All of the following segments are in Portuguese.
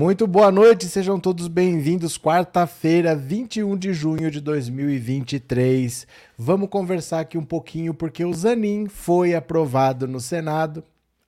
Muito boa noite, sejam todos bem-vindos. Quarta-feira, 21 de junho de 2023. Vamos conversar aqui um pouquinho porque o Zanin foi aprovado no Senado.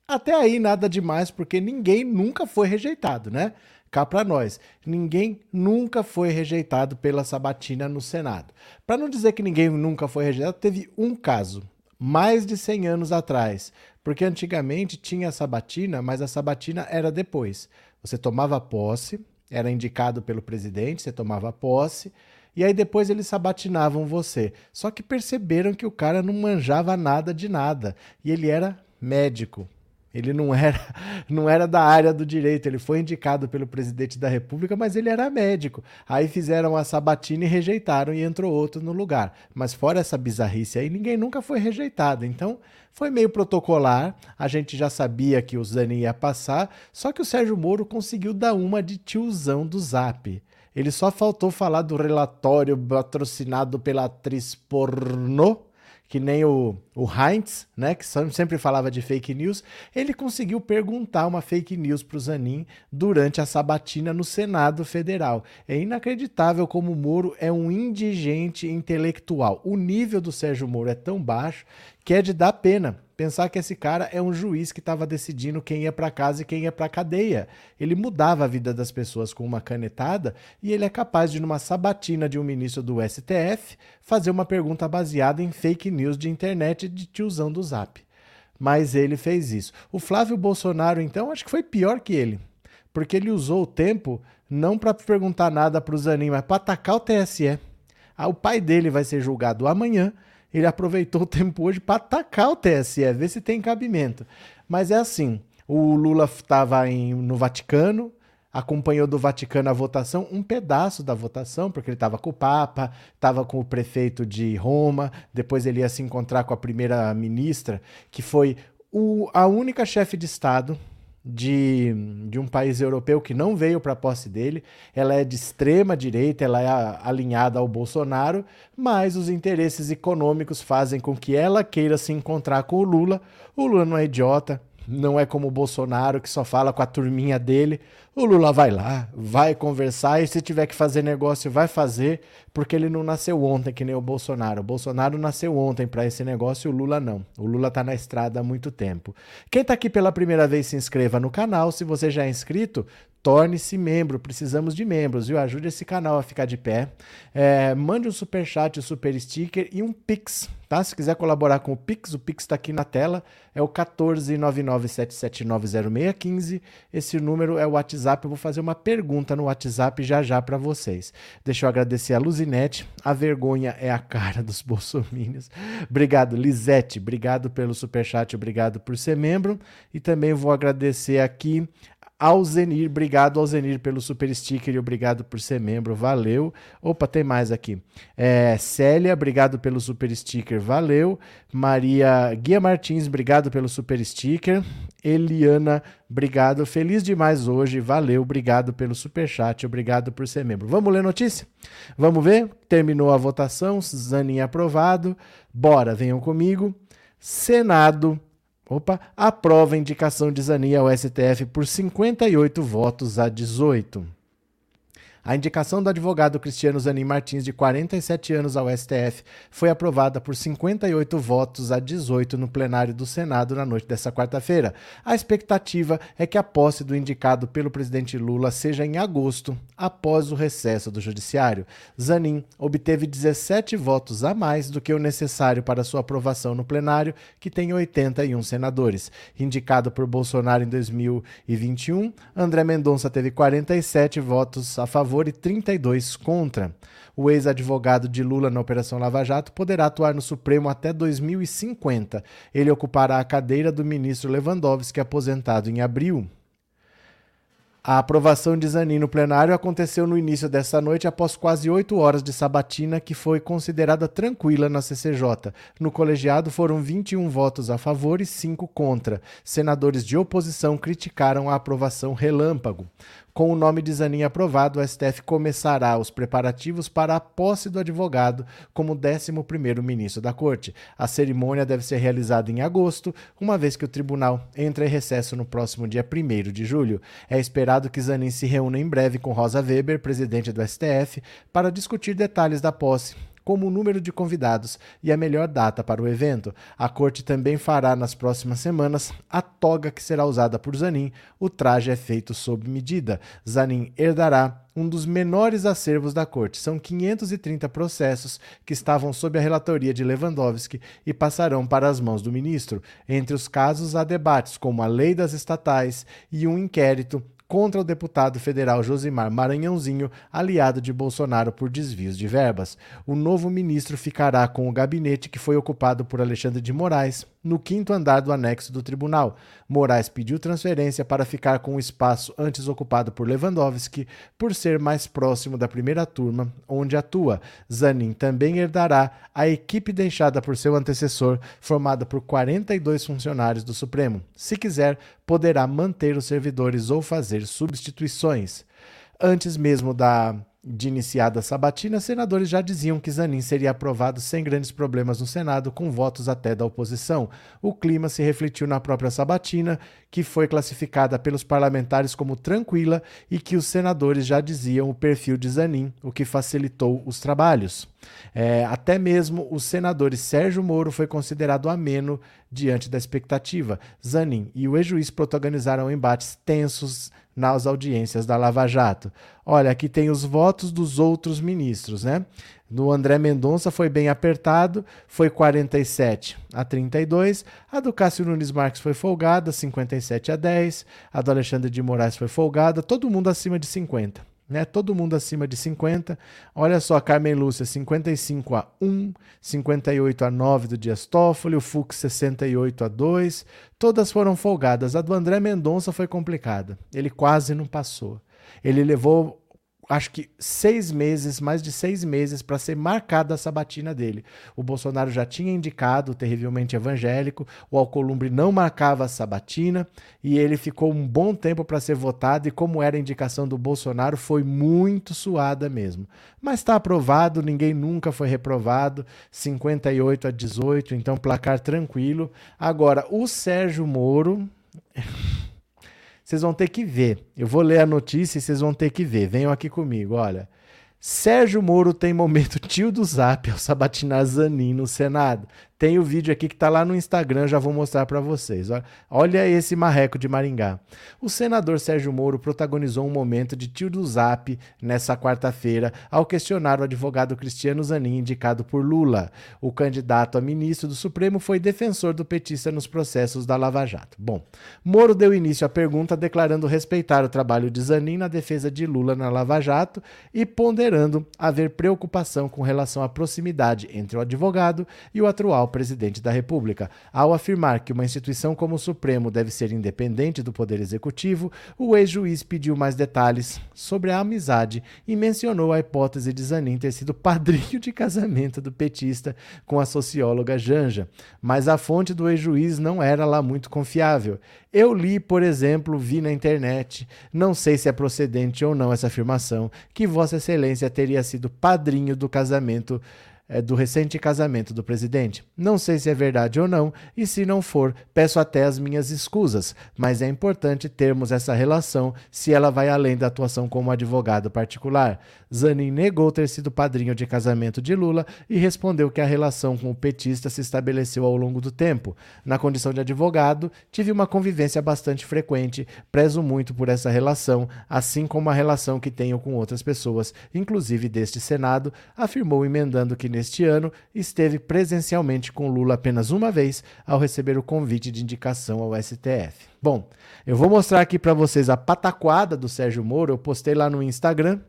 Até aí nada demais, porque ninguém nunca foi rejeitado, né? Cá para nós, ninguém nunca foi rejeitado pela Sabatina no Senado. Para não dizer que ninguém nunca foi rejeitado, teve um caso, mais de 100 anos atrás, porque antigamente tinha a Sabatina, mas a Sabatina era depois. Você tomava posse, era indicado pelo presidente, você tomava posse, e aí depois eles sabatinavam você. Só que perceberam que o cara não manjava nada de nada, e ele era médico. Ele não era, não era da área do direito, ele foi indicado pelo presidente da República, mas ele era médico. Aí fizeram a sabatina e rejeitaram e entrou outro no lugar. Mas fora essa bizarrice aí, ninguém nunca foi rejeitado. Então, foi meio protocolar, a gente já sabia que o Zani ia passar, só que o Sérgio Moro conseguiu dar uma de tiozão do Zap. Ele só faltou falar do relatório patrocinado pela atriz pornô que nem o, o Heinz, né, que sempre falava de fake news, ele conseguiu perguntar uma fake news para o Zanin durante a sabatina no Senado Federal. É inacreditável como o Moro é um indigente intelectual. O nível do Sérgio Moro é tão baixo que é de dar pena pensar que esse cara é um juiz que estava decidindo quem ia para casa e quem ia para cadeia. Ele mudava a vida das pessoas com uma canetada e ele é capaz de, numa sabatina de um ministro do STF, fazer uma pergunta baseada em fake news de internet de tiozão do Zap. Mas ele fez isso. O Flávio Bolsonaro, então, acho que foi pior que ele, porque ele usou o tempo não para perguntar nada para o Zanin, mas para atacar o TSE. Ah, o pai dele vai ser julgado amanhã ele aproveitou o tempo hoje para atacar o TSE, ver se tem cabimento. Mas é assim: o Lula estava no Vaticano, acompanhou do Vaticano a votação, um pedaço da votação, porque ele estava com o Papa, estava com o prefeito de Roma, depois ele ia se encontrar com a primeira-ministra, que foi o, a única chefe de Estado de, de um país europeu que não veio para a posse dele. Ela é de extrema direita, ela é alinhada ao Bolsonaro, mas os interesses econômicos fazem com que ela queira se encontrar com o Lula. O Lula não é idiota, não é como o Bolsonaro que só fala com a turminha dele. O Lula vai lá, vai conversar e se tiver que fazer negócio, vai fazer, porque ele não nasceu ontem que nem o Bolsonaro. O Bolsonaro nasceu ontem para esse negócio e o Lula não. O Lula está na estrada há muito tempo. Quem está aqui pela primeira vez, se inscreva no canal. Se você já é inscrito, torne-se membro. Precisamos de membros, viu? Ajude esse canal a ficar de pé. É, mande um super chat, um super sticker e um pix, tá? Se quiser colaborar com o pix, o pix está aqui na tela. É o 14997790615. Esse número é o WhatsApp eu vou fazer uma pergunta no WhatsApp já já para vocês. Deixa eu agradecer a Luzinete, a vergonha é a cara dos bolsominions. Obrigado, Lisete, obrigado pelo superchat, obrigado por ser membro. E também vou agradecer aqui ao Zenir, obrigado ao Zenir pelo super sticker e obrigado por ser membro, valeu. Opa, tem mais aqui. É, Célia, obrigado pelo super sticker, valeu. Maria Guia Martins, obrigado pelo super sticker. Eliana, obrigado. Feliz demais hoje, valeu, obrigado pelo super chat, obrigado por ser membro. Vamos ler notícia? Vamos ver? Terminou a votação, Zaninha aprovado. Bora, venham comigo. Senado Opa, aprova a indicação de Zanin ao STF por 58 votos a 18. A indicação do advogado Cristiano Zanin Martins, de 47 anos, ao STF foi aprovada por 58 votos a 18 no plenário do Senado na noite desta quarta-feira. A expectativa é que a posse do indicado pelo presidente Lula seja em agosto, após o recesso do Judiciário. Zanin obteve 17 votos a mais do que o necessário para sua aprovação no plenário, que tem 81 senadores. Indicado por Bolsonaro em 2021, André Mendonça teve 47 votos a favor favor e 32 contra. O ex-advogado de Lula na Operação Lava Jato poderá atuar no Supremo até 2050. Ele ocupará a cadeira do ministro Lewandowski, aposentado em abril. A aprovação de Zanin no plenário aconteceu no início dessa noite, após quase oito horas de sabatina, que foi considerada tranquila na CCJ. No colegiado foram 21 votos a favor e 5 contra. Senadores de oposição criticaram a aprovação relâmpago. Com o nome de Zanin aprovado, o STF começará os preparativos para a posse do advogado como 11º ministro da Corte. A cerimônia deve ser realizada em agosto, uma vez que o tribunal entra em recesso no próximo dia 1 de julho. É esperado que Zanin se reúna em breve com Rosa Weber, presidente do STF, para discutir detalhes da posse como o número de convidados e a melhor data para o evento. A corte também fará nas próximas semanas a toga que será usada por Zanin. O traje é feito sob medida. Zanin herdará um dos menores acervos da corte. São 530 processos que estavam sob a relatoria de Lewandowski e passarão para as mãos do ministro. Entre os casos há debates como a lei das estatais e um inquérito contra o deputado federal Josimar Maranhãozinho, aliado de Bolsonaro por desvios de verbas. O novo ministro ficará com o gabinete que foi ocupado por Alexandre de Moraes, no quinto andar do anexo do tribunal. Moraes pediu transferência para ficar com o espaço antes ocupado por Lewandowski, por ser mais próximo da primeira turma onde atua. Zanin também herdará a equipe deixada por seu antecessor, formada por 42 funcionários do Supremo. Se quiser, poderá manter os servidores ou fazer substituições. Antes mesmo da de iniciada a sabatina, senadores já diziam que Zanin seria aprovado sem grandes problemas no Senado, com votos até da oposição. O clima se refletiu na própria sabatina, que foi classificada pelos parlamentares como tranquila e que os senadores já diziam o perfil de Zanin, o que facilitou os trabalhos. É, até mesmo o senador Sérgio Moro foi considerado ameno diante da expectativa. Zanin e o ex-juiz protagonizaram embates tensos nas audiências da Lava Jato. Olha, aqui tem os votos dos outros ministros, né? No André Mendonça foi bem apertado, foi 47 a 32. A do Cássio Nunes Marques foi folgada, 57 a 10. A do Alexandre de Moraes foi folgada, todo mundo acima de 50 né? Todo mundo acima de 50. Olha só, Carmen Lúcia, 55 a 1, 58 a 9 do Dias Toffoli, o Fux 68 a 2. Todas foram folgadas. A do André Mendonça foi complicada. Ele quase não passou. Ele levou acho que seis meses, mais de seis meses, para ser marcada a sabatina dele. O Bolsonaro já tinha indicado, terrivelmente evangélico, o Alcolumbre não marcava a sabatina e ele ficou um bom tempo para ser votado. E como era a indicação do Bolsonaro, foi muito suada mesmo. Mas está aprovado, ninguém nunca foi reprovado, 58 a 18, então placar tranquilo. Agora, o Sérgio Moro. Vocês vão ter que ver. Eu vou ler a notícia e vocês vão ter que ver. Venham aqui comigo, olha. Sérgio Moro tem momento tio do Zap ao sabatinar Zanin no Senado. Tem o vídeo aqui que está lá no Instagram, já vou mostrar para vocês. Olha esse marreco de Maringá. O senador Sérgio Moro protagonizou um momento de tio do Zap nessa quarta-feira ao questionar o advogado Cristiano Zanin indicado por Lula. O candidato a ministro do Supremo foi defensor do petista nos processos da Lava Jato. Bom, Moro deu início à pergunta declarando respeitar o trabalho de Zanin na defesa de Lula na Lava Jato e ponderando haver preocupação com relação à proximidade entre o advogado e o atual presidente da República. Ao afirmar que uma instituição como o Supremo deve ser independente do Poder Executivo, o ex-juiz pediu mais detalhes sobre a amizade e mencionou a hipótese de Zanin ter sido padrinho de casamento do petista com a socióloga Janja. Mas a fonte do ex-juiz não era lá muito confiável. Eu li, por exemplo, vi na internet, não sei se é procedente ou não essa afirmação, que Vossa Excelência teria sido padrinho do casamento do recente casamento do presidente. Não sei se é verdade ou não, e se não for, peço até as minhas escusas, mas é importante termos essa relação se ela vai além da atuação como advogado particular. Zanin negou ter sido padrinho de casamento de Lula e respondeu que a relação com o petista se estabeleceu ao longo do tempo. Na condição de advogado, tive uma convivência bastante frequente, prezo muito por essa relação, assim como a relação que tenho com outras pessoas, inclusive deste Senado, afirmou emendando que neste ano esteve presencialmente com Lula apenas uma vez ao receber o convite de indicação ao STF. Bom, eu vou mostrar aqui para vocês a pataquada do Sérgio Moro, eu postei lá no Instagram.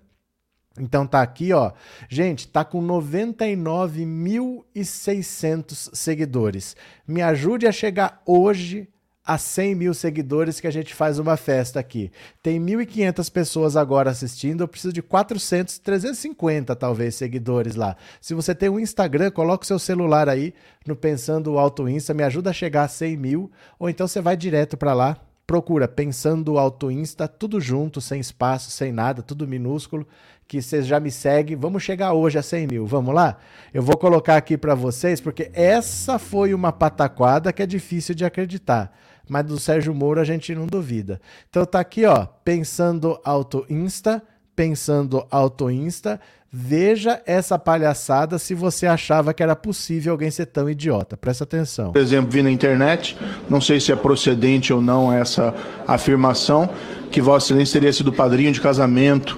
Então tá aqui, ó. Gente, tá com 99.600 seguidores. Me ajude a chegar hoje a 100 mil seguidores que a gente faz uma festa aqui. Tem 1.500 pessoas agora assistindo, eu preciso de 400, 350 talvez seguidores lá. Se você tem um Instagram, coloca o seu celular aí no Pensando Alto Insta, me ajuda a chegar a 100 mil, ou então você vai direto para lá, procura Pensando Auto Insta, tudo junto, sem espaço, sem nada, tudo minúsculo, que vocês já me seguem. Vamos chegar hoje a 100 mil, vamos lá? Eu vou colocar aqui para vocês, porque essa foi uma pataquada que é difícil de acreditar. Mas do Sérgio Moro a gente não duvida. Então tá aqui, ó, Pensando Auto Insta, Pensando Auto Insta, Veja essa palhaçada se você achava que era possível alguém ser tão idiota. Presta atenção. Por exemplo, vi na internet, não sei se é procedente ou não essa afirmação, que Vossa Excelência teria sido padrinho de casamento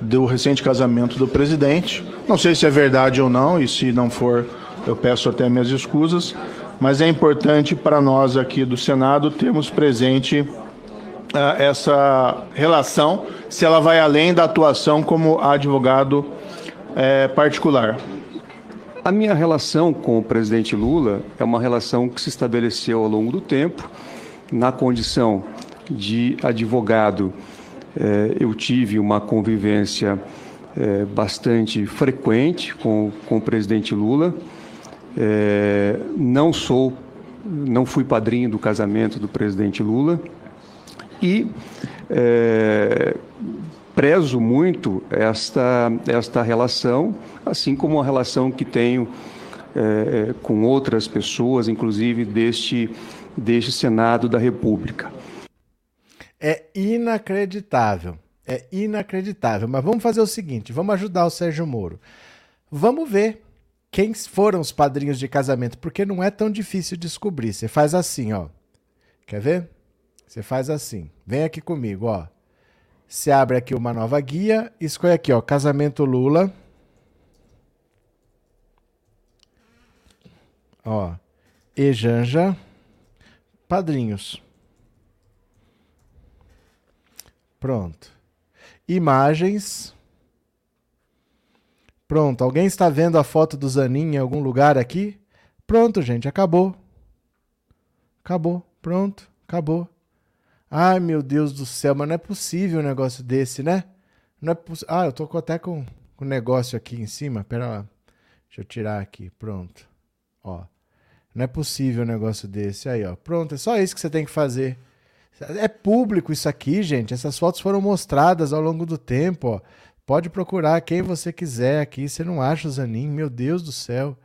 do recente casamento do presidente. Não sei se é verdade ou não, e se não for, eu peço até minhas escusas, mas é importante para nós aqui do Senado termos presente uh, essa relação, se ela vai além da atuação como advogado é, particular. A minha relação com o presidente Lula é uma relação que se estabeleceu ao longo do tempo, na condição de advogado. É, eu tive uma convivência é, bastante frequente com, com o presidente Lula. É, não sou, não fui padrinho do casamento do presidente Lula e é, prezo muito esta, esta relação, assim como a relação que tenho é, com outras pessoas, inclusive deste, deste Senado da República. É inacreditável. É inacreditável. Mas vamos fazer o seguinte: vamos ajudar o Sérgio Moro. Vamos ver quem foram os padrinhos de casamento, porque não é tão difícil descobrir. Você faz assim, ó. Quer ver? Você faz assim. Vem aqui comigo, ó. Você abre aqui uma nova guia, escolhe aqui, ó, casamento Lula. Ó, e Janja, padrinhos. Pronto. Imagens. Pronto. Alguém está vendo a foto do Zanin em algum lugar aqui? Pronto, gente, acabou. Acabou. Pronto, acabou. Ai, meu Deus do céu, mas não é possível um negócio desse, né? Não é poss... Ah, eu tô até com o um negócio aqui em cima. Pera lá. Deixa eu tirar aqui. Pronto. Ó. Não é possível um negócio desse. Aí, ó. Pronto, é só isso que você tem que fazer. É público isso aqui, gente. Essas fotos foram mostradas ao longo do tempo, ó. Pode procurar quem você quiser aqui. Você não acha o Zanin? Meu Deus do céu.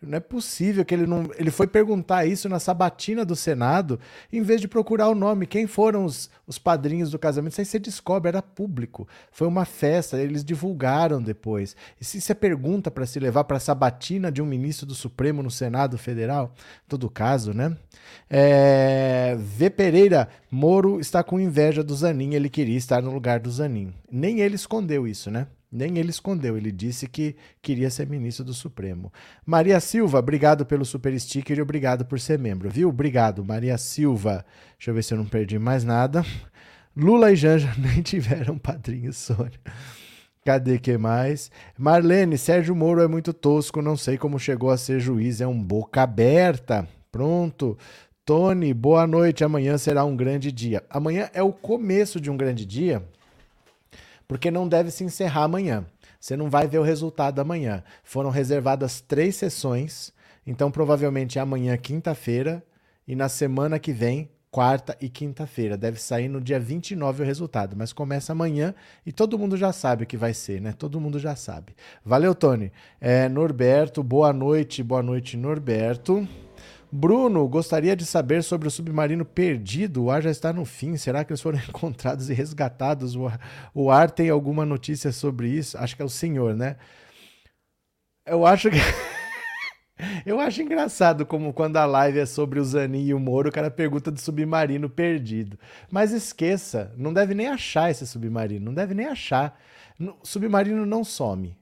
Não é possível que ele não. Ele foi perguntar isso na sabatina do Senado, em vez de procurar o nome. Quem foram os, os padrinhos do casamento? Isso aí você descobre, era público. Foi uma festa, eles divulgaram depois. E se você pergunta para se levar para a sabatina de um ministro do Supremo no Senado Federal, todo caso, né? É, v. Pereira, Moro está com inveja do Zanin, ele queria estar no lugar do Zanin. Nem ele escondeu isso, né? Nem ele escondeu, ele disse que queria ser ministro do Supremo. Maria Silva, obrigado pelo super sticker e obrigado por ser membro, viu? Obrigado, Maria Silva. Deixa eu ver se eu não perdi mais nada. Lula e Janja nem tiveram padrinho, Sônia. Cadê que mais? Marlene, Sérgio Moro é muito tosco, não sei como chegou a ser juiz, é um boca aberta. Pronto. Tony, boa noite. Amanhã será um grande dia. Amanhã é o começo de um grande dia, porque não deve se encerrar amanhã. Você não vai ver o resultado amanhã. Foram reservadas três sessões, então provavelmente é amanhã, quinta-feira, e na semana que vem, quarta e quinta-feira. Deve sair no dia 29 o resultado, mas começa amanhã e todo mundo já sabe o que vai ser, né? Todo mundo já sabe. Valeu, Tony. É, Norberto, boa noite, boa noite, Norberto. Bruno, gostaria de saber sobre o submarino perdido. O ar já está no fim. Será que eles foram encontrados e resgatados? O ar, o ar tem alguma notícia sobre isso? Acho que é o senhor, né? Eu acho que. Eu acho engraçado como quando a live é sobre o Zanin e o Moro, o cara pergunta do submarino perdido. Mas esqueça, não deve nem achar esse submarino, não deve nem achar. O submarino não some.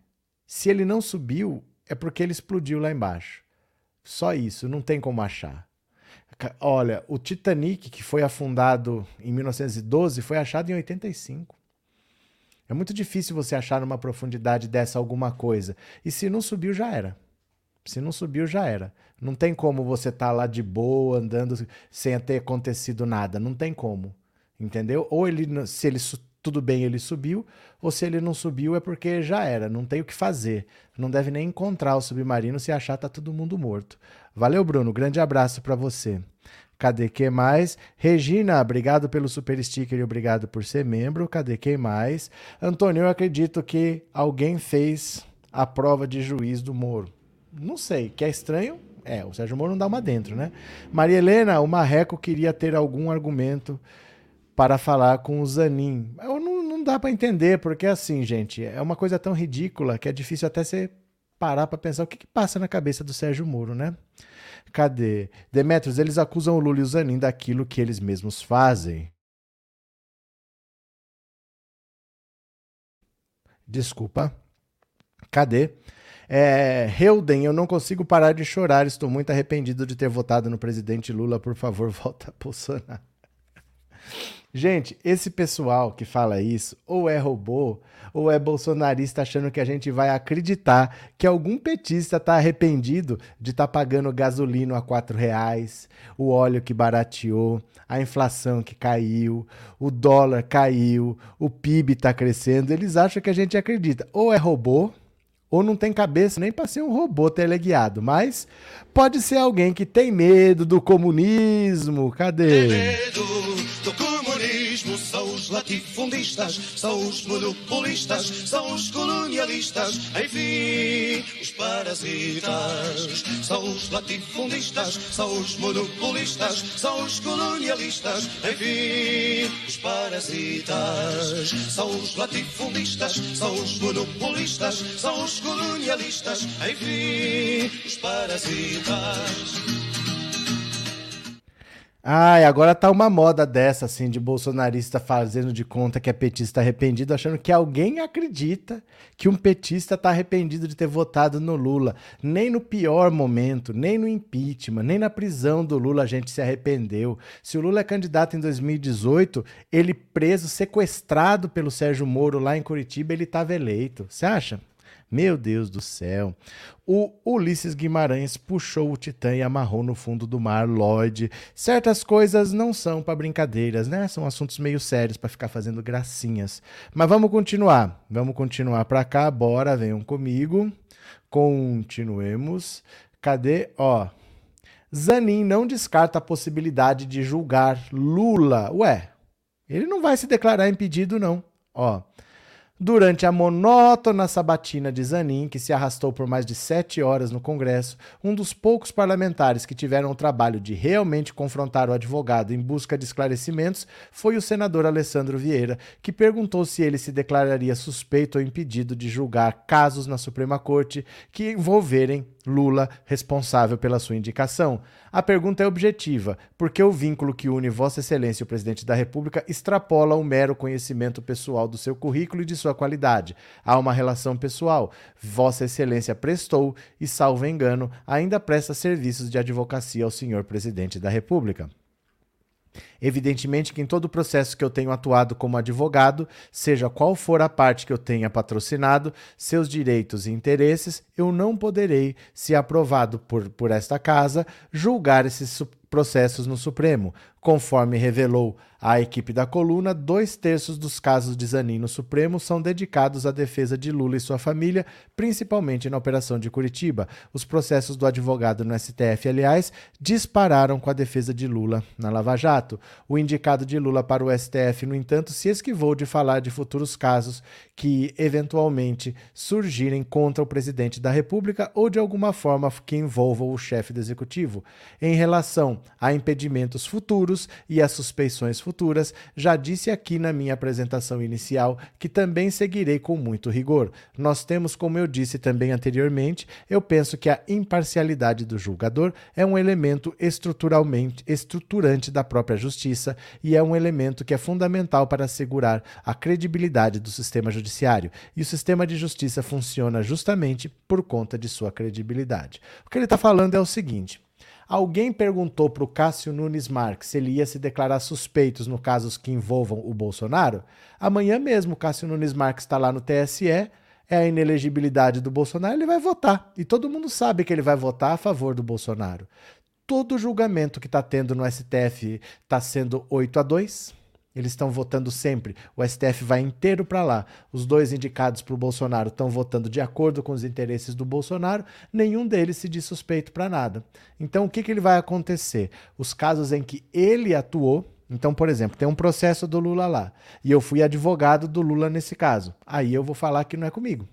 Se ele não subiu, é porque ele explodiu lá embaixo. Só isso, não tem como achar. Olha, o Titanic, que foi afundado em 1912, foi achado em 85. É muito difícil você achar numa profundidade dessa alguma coisa. E se não subiu, já era. Se não subiu, já era. Não tem como você estar tá lá de boa, andando sem ter acontecido nada. Não tem como. Entendeu? Ou ele, se ele tudo bem, ele subiu, ou se ele não subiu é porque já era, não tem o que fazer. Não deve nem encontrar o submarino se achar tá todo mundo morto. Valeu, Bruno, grande abraço para você. Cadê quem mais? Regina, obrigado pelo super sticker e obrigado por ser membro. Cadê quem mais? Antônio, eu acredito que alguém fez a prova de juiz do Moro. Não sei, que é estranho? É, o Sérgio Moro não dá uma dentro, né? Maria Helena, o Marreco queria ter algum argumento para falar com o Zanin. Eu não, não dá para entender, porque assim, gente, é uma coisa tão ridícula que é difícil até você parar para pensar o que, que passa na cabeça do Sérgio Moro, né? Cadê? Demetrios, eles acusam o Lula e o Zanin daquilo que eles mesmos fazem. Desculpa. Cadê? É, eu não consigo parar de chorar. Estou muito arrependido de ter votado no presidente Lula. Por favor, volta Bolsonaro. Gente, esse pessoal que fala isso, ou é robô, ou é bolsonarista achando que a gente vai acreditar que algum petista está arrependido de estar tá pagando gasolina a quatro reais, o óleo que barateou, a inflação que caiu, o dólar caiu, o PIB está crescendo. Eles acham que a gente acredita. Ou é robô, ou não tem cabeça nem para ser um robô teleguiado, mas pode ser alguém que tem medo do comunismo. Cadê? Tem medo do comunismo, são os latifundistas, são os monopolistas, são os colonialistas, enfim, os parasitas. São os latifundistas, são os monopolistas, são os colonialistas, enfim, os parasitas. São os latifundistas, são os monopolistas, são os colonialistas, enfim, os parasitas. Ai, agora tá uma moda dessa, assim, de bolsonarista fazendo de conta que é petista arrependido, achando que alguém acredita que um petista tá arrependido de ter votado no Lula. Nem no pior momento, nem no impeachment, nem na prisão do Lula a gente se arrependeu. Se o Lula é candidato em 2018, ele preso, sequestrado pelo Sérgio Moro lá em Curitiba, ele tava eleito. Você acha? Meu Deus do céu. O Ulisses Guimarães puxou o Titã e amarrou no fundo do mar Lloyd. Certas coisas não são para brincadeiras, né? São assuntos meio sérios para ficar fazendo gracinhas. Mas vamos continuar. Vamos continuar para cá. Bora, venham comigo. Continuemos. Cadê? Ó. Zanin não descarta a possibilidade de julgar Lula. Ué, ele não vai se declarar impedido, não. Ó. Durante a monótona sabatina de Zanin, que se arrastou por mais de sete horas no Congresso, um dos poucos parlamentares que tiveram o trabalho de realmente confrontar o advogado em busca de esclarecimentos foi o senador Alessandro Vieira, que perguntou se ele se declararia suspeito ou impedido de julgar casos na Suprema Corte que envolverem Lula responsável pela sua indicação. A pergunta é objetiva, porque o vínculo que une Vossa Excelência e o presidente da República extrapola o mero conhecimento pessoal do seu currículo e de sua qualidade. Há uma relação pessoal. Vossa Excelência prestou e, salvo engano, ainda presta serviços de advocacia ao senhor presidente da República. Evidentemente que em todo o processo que eu tenho atuado como advogado, seja qual for a parte que eu tenha patrocinado, seus direitos e interesses, eu não poderei, se aprovado por, por esta casa, julgar esses processos no Supremo. Conforme revelou a equipe da coluna, dois terços dos casos de Zanin no Supremo são dedicados à defesa de Lula e sua família, principalmente na Operação de Curitiba. Os processos do advogado no STF, aliás, dispararam com a defesa de Lula na Lava Jato. O indicado de Lula para o STF, no entanto, se esquivou de falar de futuros casos que eventualmente surgirem contra o presidente da República ou de alguma forma que envolvam o chefe do executivo. Em relação a impedimentos futuros e a suspeições futuras, já disse aqui na minha apresentação inicial que também seguirei com muito rigor. Nós temos, como eu disse também anteriormente, eu penso que a imparcialidade do julgador é um elemento estruturalmente estruturante da própria justiça e é um elemento que é fundamental para assegurar a credibilidade do sistema judiciário. E o sistema de justiça funciona justamente por conta de sua credibilidade. O que ele está falando é o seguinte: Alguém perguntou para o Cássio Nunes Marques se ele ia se declarar suspeitos no casos que envolvam o Bolsonaro? Amanhã mesmo Cássio Nunes Marques está lá no TSE, é a inelegibilidade do Bolsonaro, ele vai votar. E todo mundo sabe que ele vai votar a favor do Bolsonaro. Todo julgamento que está tendo no STF está sendo 8 a 2 Eles estão votando sempre. O STF vai inteiro para lá. Os dois indicados para o Bolsonaro estão votando de acordo com os interesses do Bolsonaro. Nenhum deles se diz suspeito para nada. Então, o que, que ele vai acontecer? Os casos em que ele atuou. Então, por exemplo, tem um processo do Lula lá. E eu fui advogado do Lula nesse caso. Aí eu vou falar que não é comigo.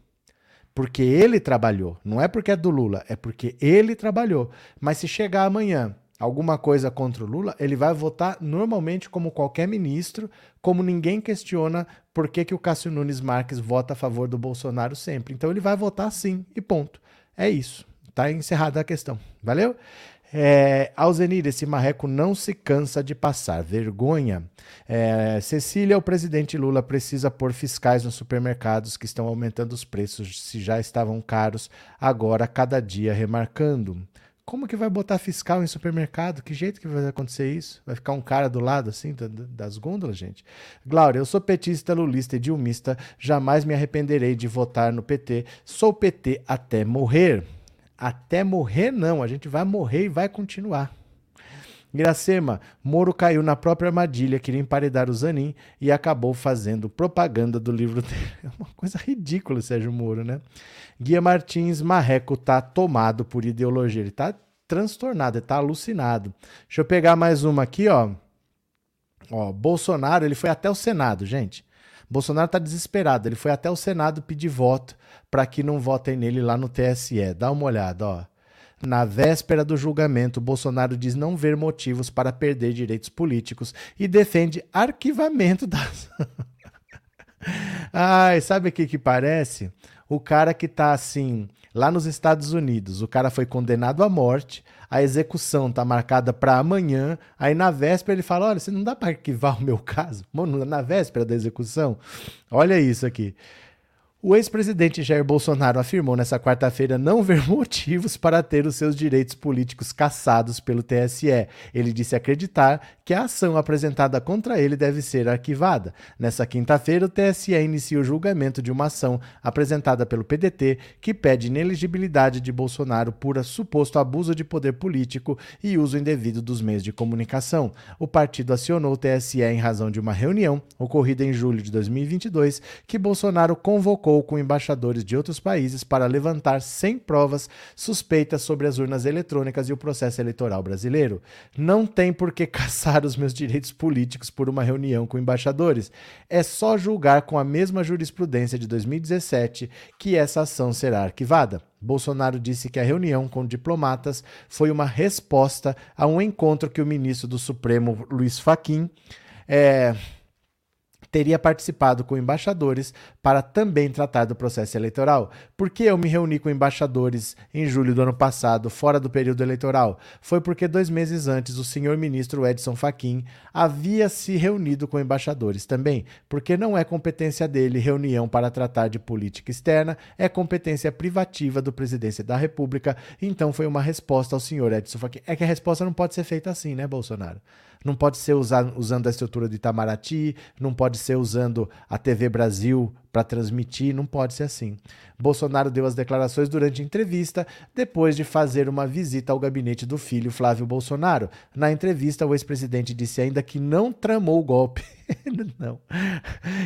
Porque ele trabalhou. Não é porque é do Lula, é porque ele trabalhou. Mas se chegar amanhã alguma coisa contra o Lula, ele vai votar normalmente como qualquer ministro, como ninguém questiona por que, que o Cássio Nunes Marques vota a favor do Bolsonaro sempre. Então ele vai votar sim e ponto. É isso. Tá encerrada a questão. Valeu? É, Alzenir, esse marreco não se cansa de passar. Vergonha. É, Cecília, o presidente Lula precisa pôr fiscais nos supermercados que estão aumentando os preços, se já estavam caros, agora cada dia remarcando. Como que vai botar fiscal em supermercado? Que jeito que vai acontecer isso? Vai ficar um cara do lado assim das gôndolas, gente? Glória, eu sou petista, lulista e dilmista. Jamais me arrependerei de votar no PT. Sou PT até morrer. Até morrer, não. A gente vai morrer e vai continuar. Iracema, Moro caiu na própria armadilha, queria emparedar o Zanin e acabou fazendo propaganda do livro dele. É uma coisa ridícula, Sérgio Moro, né? Guia Martins, Marreco tá tomado por ideologia. Ele tá transtornado, ele tá alucinado. Deixa eu pegar mais uma aqui, ó. Ó, Bolsonaro, ele foi até o Senado, gente. Bolsonaro tá desesperado, ele foi até o Senado pedir voto para que não votem nele lá no TSE. Dá uma olhada, ó. Na véspera do julgamento, Bolsonaro diz não ver motivos para perder direitos políticos e defende arquivamento das. Ai, sabe o que que parece? O cara que tá assim, lá nos Estados Unidos, o cara foi condenado à morte, a execução tá marcada para amanhã, aí na véspera ele fala: "Olha, você não dá para arquivar o meu caso?" Mano, na véspera da execução. Olha isso aqui. O ex-presidente Jair Bolsonaro afirmou nesta quarta-feira não ver motivos para ter os seus direitos políticos cassados pelo TSE. Ele disse acreditar que a ação apresentada contra ele deve ser arquivada. Nessa quinta-feira, o TSE inicia o julgamento de uma ação apresentada pelo PDT que pede ineligibilidade de Bolsonaro por suposto abuso de poder político e uso indevido dos meios de comunicação. O partido acionou o TSE em razão de uma reunião ocorrida em julho de 2022 que Bolsonaro convocou com embaixadores de outros países para levantar 100 provas suspeitas sobre as urnas eletrônicas e o processo eleitoral brasileiro. Não tem por que caçar os meus direitos políticos por uma reunião com embaixadores. É só julgar com a mesma jurisprudência de 2017 que essa ação será arquivada. Bolsonaro disse que a reunião com diplomatas foi uma resposta a um encontro que o ministro do Supremo, Luiz Faquim, é, teria participado com embaixadores para também tratar do processo eleitoral. Por que eu me reuni com embaixadores em julho do ano passado, fora do período eleitoral? Foi porque dois meses antes o senhor ministro Edson Fachin havia se reunido com embaixadores também, porque não é competência dele reunião para tratar de política externa, é competência privativa do presidência da República. Então foi uma resposta ao senhor Edson Fachin. É que a resposta não pode ser feita assim, né, Bolsonaro? Não pode ser usar, usando a estrutura do Itamaraty, não pode ser usando a TV Brasil para transmitir, não pode ser assim. Bolsonaro deu as declarações durante entrevista, depois de fazer uma visita ao gabinete do filho Flávio Bolsonaro. Na entrevista, o ex-presidente disse ainda que não tramou o golpe. não.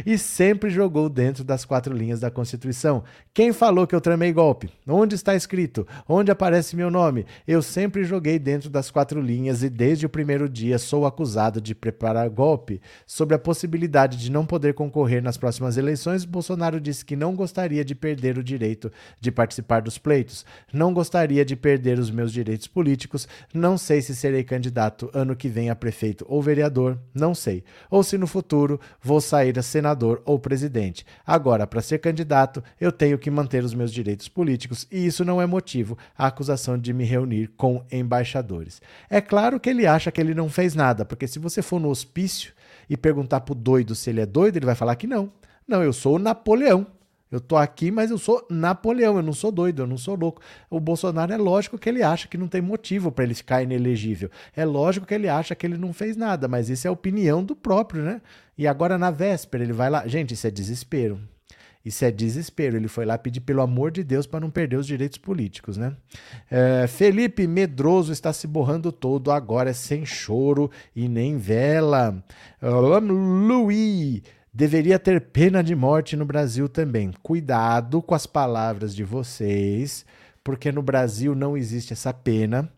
E sempre jogou dentro das quatro linhas da Constituição. Quem falou que eu tramei golpe? Onde está escrito? Onde aparece meu nome? Eu sempre joguei dentro das quatro linhas e desde o primeiro dia sou acusado de preparar golpe. Sobre a possibilidade de não poder concorrer nas próximas eleições, Bolsonaro disse que não gostaria de perder o direito de participar dos pleitos, não gostaria de perder os meus direitos políticos, não sei se serei candidato ano que vem a prefeito ou vereador, não sei, ou se no futuro vou sair a senador ou presidente. Agora, para ser candidato, eu tenho que manter os meus direitos políticos e isso não é motivo à acusação de me reunir com embaixadores. É claro que ele acha que ele não fez nada, porque se você for no hospício e perguntar pro doido se ele é doido, ele vai falar que não. Não, eu sou o Napoleão. Eu tô aqui, mas eu sou Napoleão, eu não sou doido, eu não sou louco. O Bolsonaro é lógico que ele acha que não tem motivo para ele ficar inelegível. É lógico que ele acha que ele não fez nada, mas isso é a opinião do próprio, né? E agora na véspera ele vai lá. Gente, isso é desespero. Isso é desespero. Ele foi lá pedir pelo amor de Deus para não perder os direitos políticos, né? É, Felipe Medroso está se borrando todo, agora é sem choro e nem vela. Luiz. Deveria ter pena de morte no Brasil também. Cuidado com as palavras de vocês, porque no Brasil não existe essa pena.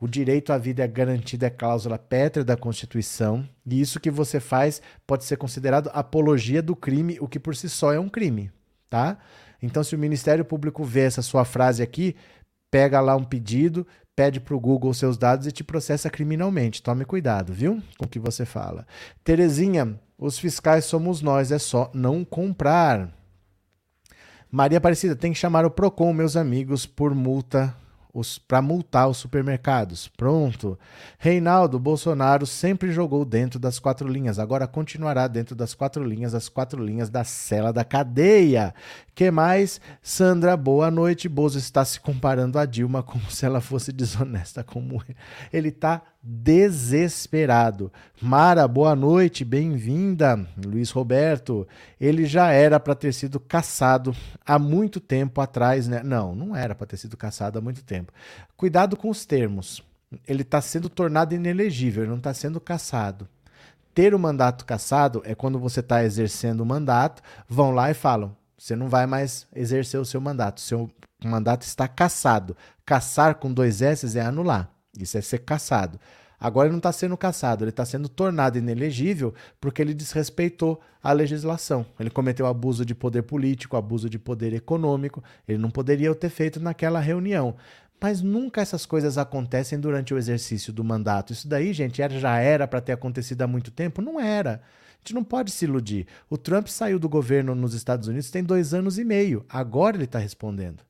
O direito à vida é garantido, é cláusula pétrea da Constituição, e isso que você faz pode ser considerado apologia do crime, o que por si só é um crime, tá? Então, se o Ministério Público vê essa sua frase aqui, pega lá um pedido, pede para o Google seus dados e te processa criminalmente. Tome cuidado, viu? Com o que você fala. Terezinha, os fiscais somos nós, é só não comprar. Maria Aparecida, tem que chamar o Procon, meus amigos, por multa para multar os supermercados. Pronto. Reinaldo Bolsonaro sempre jogou dentro das quatro linhas, agora continuará dentro das quatro linhas, as quatro linhas da cela da cadeia. Que mais? Sandra, boa noite. Bozo está se comparando a Dilma como se ela fosse desonesta como ele. Ele está desesperado. Mara, boa noite, bem-vinda. Luiz Roberto, ele já era para ter sido caçado há muito tempo atrás, né? Não, não era para ter sido caçado há muito tempo. Cuidado com os termos. Ele está sendo tornado inelegível, ele não está sendo caçado. Ter o mandato caçado é quando você está exercendo o mandato, vão lá e falam: você não vai mais exercer o seu mandato, seu mandato está caçado. Caçar com dois S é anular. Isso é ser caçado. Agora ele não está sendo caçado, ele está sendo tornado inelegível porque ele desrespeitou a legislação. Ele cometeu abuso de poder político, abuso de poder econômico. Ele não poderia ter feito naquela reunião. Mas nunca essas coisas acontecem durante o exercício do mandato. Isso daí, gente, já era para ter acontecido há muito tempo? Não era. A gente não pode se iludir. O Trump saiu do governo nos Estados Unidos tem dois anos e meio. Agora ele está respondendo.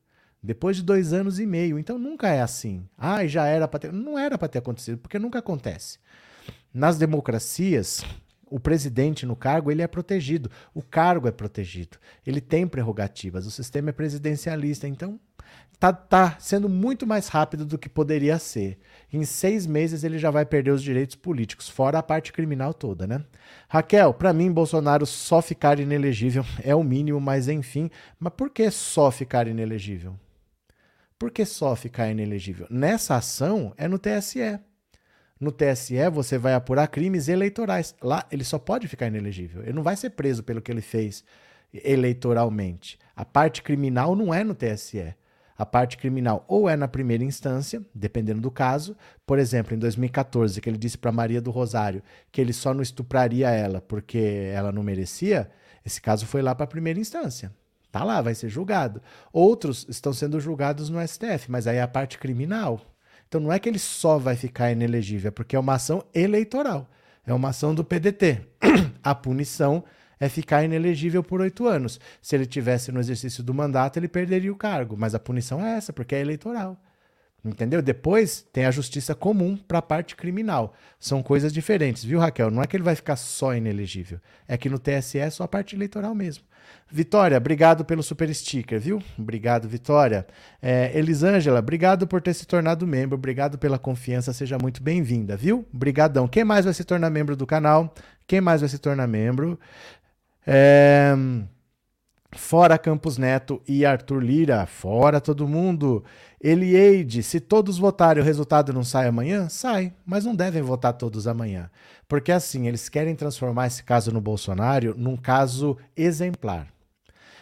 Depois de dois anos e meio. Então nunca é assim. Ah, já era para ter. Não era para ter acontecido, porque nunca acontece. Nas democracias, o presidente no cargo ele é protegido, o cargo é protegido, ele tem prerrogativas, o sistema é presidencialista, então tá, tá sendo muito mais rápido do que poderia ser. Em seis meses ele já vai perder os direitos políticos, fora a parte criminal toda, né? Raquel, para mim Bolsonaro só ficar inelegível é o mínimo, mas enfim. Mas por que só ficar inelegível? Por que só ficar inelegível? Nessa ação é no TSE. No TSE você vai apurar crimes eleitorais. Lá ele só pode ficar inelegível. Ele não vai ser preso pelo que ele fez eleitoralmente. A parte criminal não é no TSE. A parte criminal ou é na primeira instância, dependendo do caso. Por exemplo, em 2014, que ele disse para Maria do Rosário que ele só não estupraria ela porque ela não merecia, esse caso foi lá para a primeira instância. Tá lá, vai ser julgado. Outros estão sendo julgados no STF, mas aí é a parte criminal. Então não é que ele só vai ficar inelegível, é porque é uma ação eleitoral. É uma ação do PDT. a punição é ficar inelegível por oito anos. Se ele tivesse no exercício do mandato, ele perderia o cargo. Mas a punição é essa, porque é eleitoral. Entendeu? Depois tem a justiça comum para a parte criminal. São coisas diferentes, viu, Raquel? Não é que ele vai ficar só inelegível. É que no TSE é só a parte eleitoral mesmo. Vitória, obrigado pelo super sticker, viu? Obrigado, Vitória. É, Elisângela, obrigado por ter se tornado membro. Obrigado pela confiança. Seja muito bem-vinda, viu? Obrigadão. Quem mais vai se tornar membro do canal? Quem mais vai se tornar membro? É... Fora Campos Neto e Arthur Lira. Fora todo mundo. Elieide, se todos votarem o resultado não sai amanhã? Sai, mas não devem votar todos amanhã. Porque assim, eles querem transformar esse caso no Bolsonaro num caso exemplar.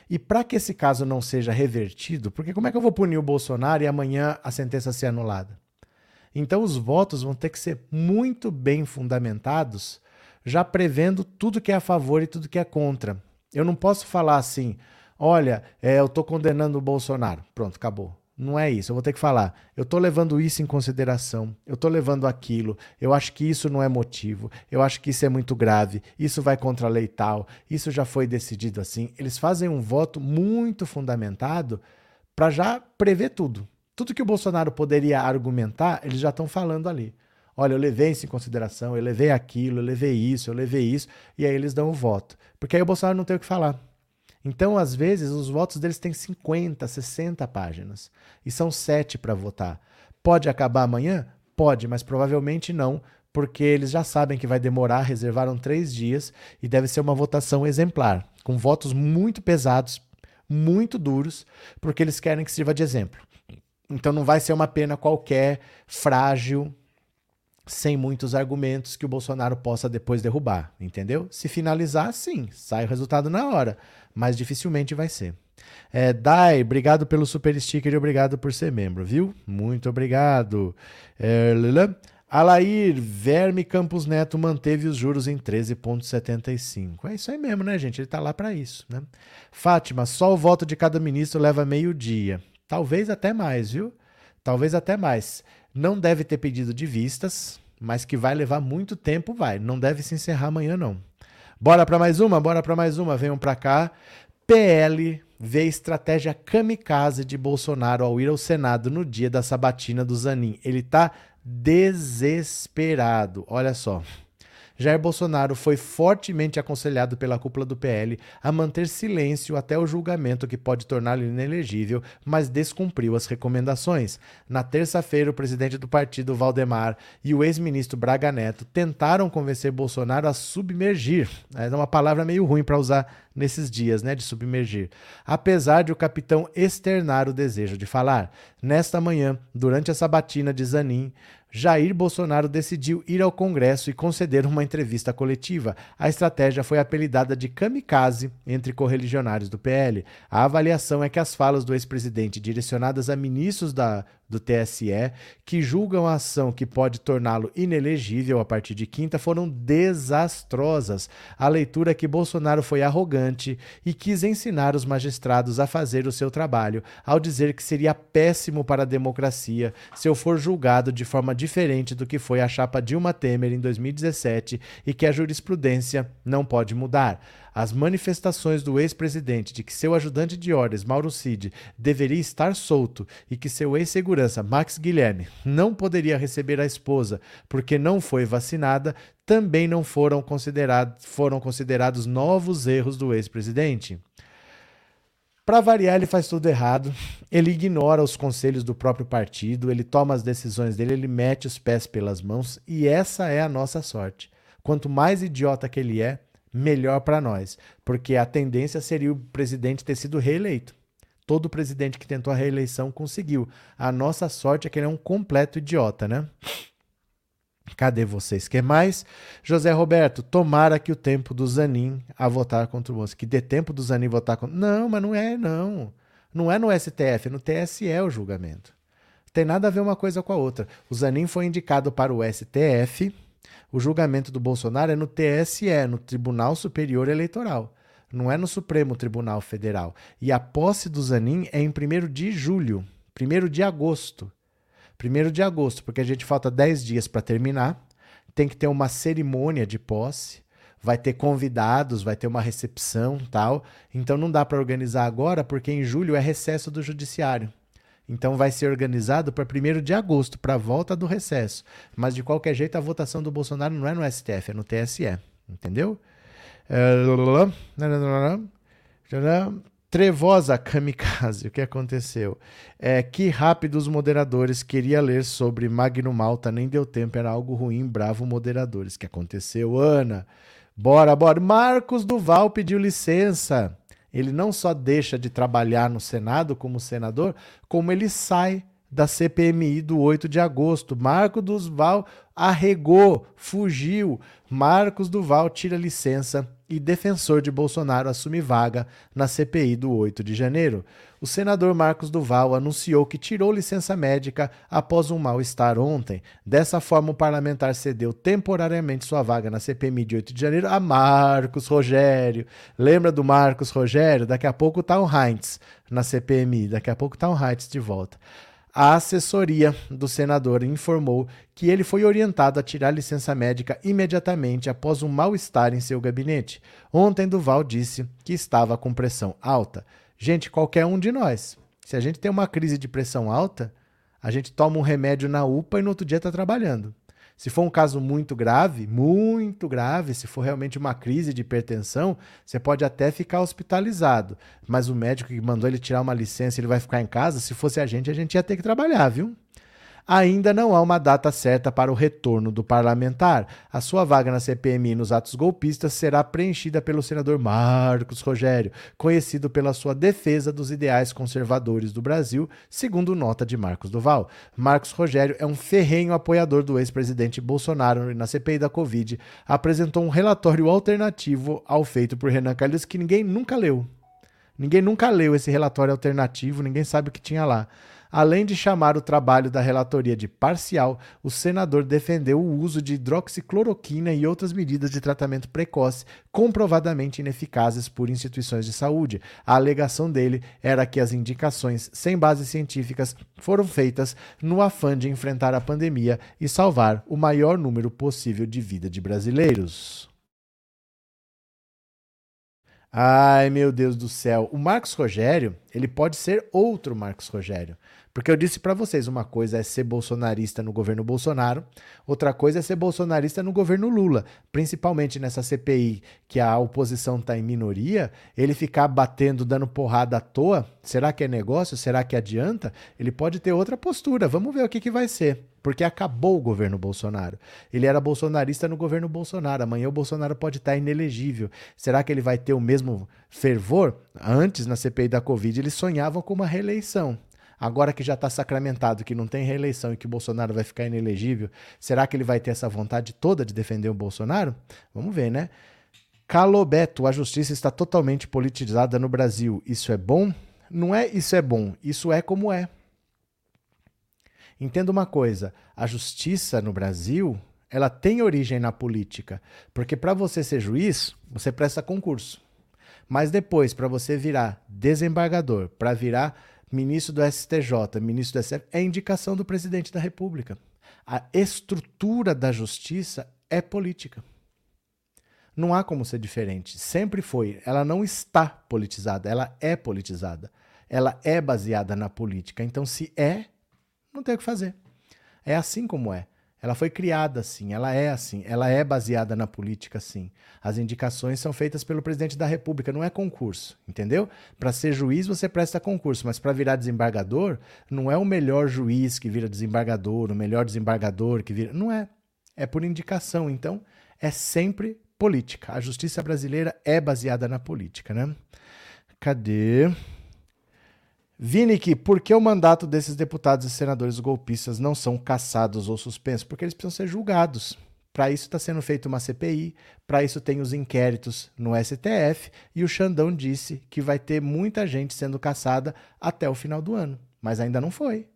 E para que esse caso não seja revertido, porque como é que eu vou punir o Bolsonaro e amanhã a sentença ser anulada? Então os votos vão ter que ser muito bem fundamentados, já prevendo tudo que é a favor e tudo que é contra. Eu não posso falar assim, olha, é, eu estou condenando o Bolsonaro. Pronto, acabou. Não é isso. Eu vou ter que falar. Eu estou levando isso em consideração. Eu estou levando aquilo. Eu acho que isso não é motivo. Eu acho que isso é muito grave. Isso vai contra a lei tal. Isso já foi decidido assim. Eles fazem um voto muito fundamentado para já prever tudo. Tudo que o Bolsonaro poderia argumentar, eles já estão falando ali. Olha, eu levei isso em consideração, eu levei aquilo, eu levei isso, eu levei isso, e aí eles dão o voto. Porque aí o Bolsonaro não tem o que falar. Então, às vezes, os votos deles têm 50, 60 páginas, e são sete para votar. Pode acabar amanhã? Pode, mas provavelmente não, porque eles já sabem que vai demorar, reservaram três dias, e deve ser uma votação exemplar, com votos muito pesados muito duros, porque eles querem que sirva de exemplo. Então não vai ser uma pena qualquer, frágil, sem muitos argumentos que o Bolsonaro possa depois derrubar, entendeu? Se finalizar, sim, sai o resultado na hora, mas dificilmente vai ser. É, Dai, obrigado pelo super sticker e obrigado por ser membro, viu? Muito obrigado. É, Alair, Verme Campos Neto manteve os juros em 13,75. É isso aí mesmo, né, gente? Ele tá lá para isso, né? Fátima, só o voto de cada ministro leva meio dia. Talvez até mais, viu? Talvez até mais. Não deve ter pedido de vistas, mas que vai levar muito tempo, vai. Não deve se encerrar amanhã, não. Bora para mais uma? Bora para mais uma. Venham para cá. PL vê estratégia kamikaze de Bolsonaro ao ir ao Senado no dia da sabatina do Zanin. Ele tá desesperado. Olha só. Jair Bolsonaro foi fortemente aconselhado pela cúpula do PL a manter silêncio até o julgamento que pode torná-lo inelegível, mas descumpriu as recomendações. Na terça-feira, o presidente do partido, Valdemar, e o ex-ministro Braga Neto tentaram convencer Bolsonaro a submergir. É uma palavra meio ruim para usar nesses dias, né, de submergir. Apesar de o capitão externar o desejo de falar. Nesta manhã, durante a sabatina de Zanin, Jair Bolsonaro decidiu ir ao Congresso e conceder uma entrevista coletiva. A estratégia foi apelidada de kamikaze entre correligionários do PL. A avaliação é que as falas do ex-presidente direcionadas a ministros da, do TSE, que julgam a ação que pode torná-lo inelegível a partir de quinta, foram desastrosas. A leitura é que Bolsonaro foi arrogante e quis ensinar os magistrados a fazer o seu trabalho, ao dizer que seria péssimo para a democracia se eu for julgado de forma diferente do que foi a chapa Dilma Temer em 2017 e que a jurisprudência não pode mudar. As manifestações do ex-presidente de que seu ajudante de ordens, Mauro Cid, deveria estar solto e que seu ex-segurança, Max Guilherme, não poderia receber a esposa porque não foi vacinada, também não foram, considerados, foram considerados novos erros do ex-presidente. Para variar, ele faz tudo errado. Ele ignora os conselhos do próprio partido, ele toma as decisões dele, ele mete os pés pelas mãos e essa é a nossa sorte. Quanto mais idiota que ele é, melhor para nós, porque a tendência seria o presidente ter sido reeleito. Todo presidente que tentou a reeleição conseguiu. A nossa sorte é que ele é um completo idiota, né? Cadê vocês? Quer mais? José Roberto, tomara que o tempo do Zanin a votar contra o moço. Que dê tempo do Zanin votar contra. Não, mas não é, não. Não é no STF, é no TSE o julgamento. Tem nada a ver uma coisa com a outra. O Zanin foi indicado para o STF o julgamento do Bolsonaro é no TSE, no Tribunal Superior Eleitoral. Não é no Supremo Tribunal Federal. E a posse do Zanin é em 1 de julho, 1 de agosto. 1 de agosto, porque a gente falta 10 dias para terminar. Tem que ter uma cerimônia de posse vai ter convidados, vai ter uma recepção, tal. Então não dá para organizar agora porque em julho é recesso do judiciário. Então vai ser organizado para 1 de agosto, para a volta do recesso. Mas de qualquer jeito, a votação do Bolsonaro não é no STF, é no TSE. Entendeu? Trevosa kamikaze, o que aconteceu? É que rápido os moderadores queria ler sobre Magno Malta, nem deu tempo, era algo ruim, bravo moderadores. Que aconteceu, Ana? Bora, bora. Marcos Duval pediu licença ele não só deixa de trabalhar no Senado como senador, como ele sai da CPMI do 8 de agosto. Marco Duval arregou, fugiu. Marcos Duval tira licença e defensor de Bolsonaro assume vaga na CPI do 8 de janeiro. O senador Marcos Duval anunciou que tirou licença médica após um mal-estar ontem. Dessa forma, o parlamentar cedeu temporariamente sua vaga na CPMI de 8 de janeiro a Marcos Rogério. Lembra do Marcos Rogério? Daqui a pouco tá o Heinz na CPMI, daqui a pouco tá o Heinz de volta. A assessoria do senador informou que ele foi orientado a tirar licença médica imediatamente após um mal-estar em seu gabinete. Ontem, Duval disse que estava com pressão alta. Gente, qualquer um de nós, se a gente tem uma crise de pressão alta, a gente toma um remédio na UPA e no outro dia está trabalhando. Se for um caso muito grave, muito grave, se for realmente uma crise de hipertensão, você pode até ficar hospitalizado. Mas o médico que mandou ele tirar uma licença, ele vai ficar em casa. Se fosse a gente, a gente ia ter que trabalhar, viu? Ainda não há uma data certa para o retorno do parlamentar. A sua vaga na CPMI nos atos golpistas será preenchida pelo senador Marcos Rogério, conhecido pela sua defesa dos ideais conservadores do Brasil, segundo nota de Marcos Duval. Marcos Rogério é um ferrenho apoiador do ex-presidente Bolsonaro e na CPI da Covid apresentou um relatório alternativo ao feito por Renan Calheiros que ninguém nunca leu. Ninguém nunca leu esse relatório alternativo, ninguém sabe o que tinha lá. Além de chamar o trabalho da relatoria de parcial, o senador defendeu o uso de hidroxicloroquina e outras medidas de tratamento precoce comprovadamente ineficazes por instituições de saúde. A alegação dele era que as indicações sem bases científicas foram feitas no afã de enfrentar a pandemia e salvar o maior número possível de vida de brasileiros. Ai, meu Deus do céu. O Marcos Rogério, ele pode ser outro Marcos Rogério. Porque eu disse para vocês, uma coisa é ser bolsonarista no governo Bolsonaro, outra coisa é ser bolsonarista no governo Lula. Principalmente nessa CPI, que a oposição está em minoria, ele ficar batendo, dando porrada à toa, será que é negócio? Será que adianta? Ele pode ter outra postura. Vamos ver o que, que vai ser. Porque acabou o governo Bolsonaro. Ele era bolsonarista no governo Bolsonaro. Amanhã o Bolsonaro pode estar inelegível. Será que ele vai ter o mesmo fervor? Antes, na CPI da Covid, eles sonhavam com uma reeleição. Agora que já está sacramentado que não tem reeleição e que Bolsonaro vai ficar inelegível, será que ele vai ter essa vontade toda de defender o Bolsonaro? Vamos ver, né? Calobeto, a justiça está totalmente politizada no Brasil. Isso é bom? Não é isso é bom, isso é como é. Entenda uma coisa, a justiça no Brasil, ela tem origem na política, porque para você ser juiz, você presta concurso. Mas depois, para você virar desembargador, para virar ministro do STJ, ministro do SF, é indicação do presidente da República. A estrutura da justiça é política. Não há como ser diferente. Sempre foi. Ela não está politizada, ela é politizada. Ela é baseada na política. Então, se é, não tem o que fazer. É assim como é. Ela foi criada assim, ela é assim, ela é baseada na política assim. As indicações são feitas pelo presidente da República, não é concurso, entendeu? Para ser juiz você presta concurso, mas para virar desembargador, não é o melhor juiz que vira desembargador, o melhor desembargador que vira. Não é. É por indicação. Então, é sempre política. A justiça brasileira é baseada na política, né? Cadê? Vinick, por que o mandato desses deputados e senadores golpistas não são cassados ou suspensos? Porque eles precisam ser julgados. Para isso está sendo feita uma CPI, para isso tem os inquéritos no STF, e o Xandão disse que vai ter muita gente sendo caçada até o final do ano. Mas ainda não foi.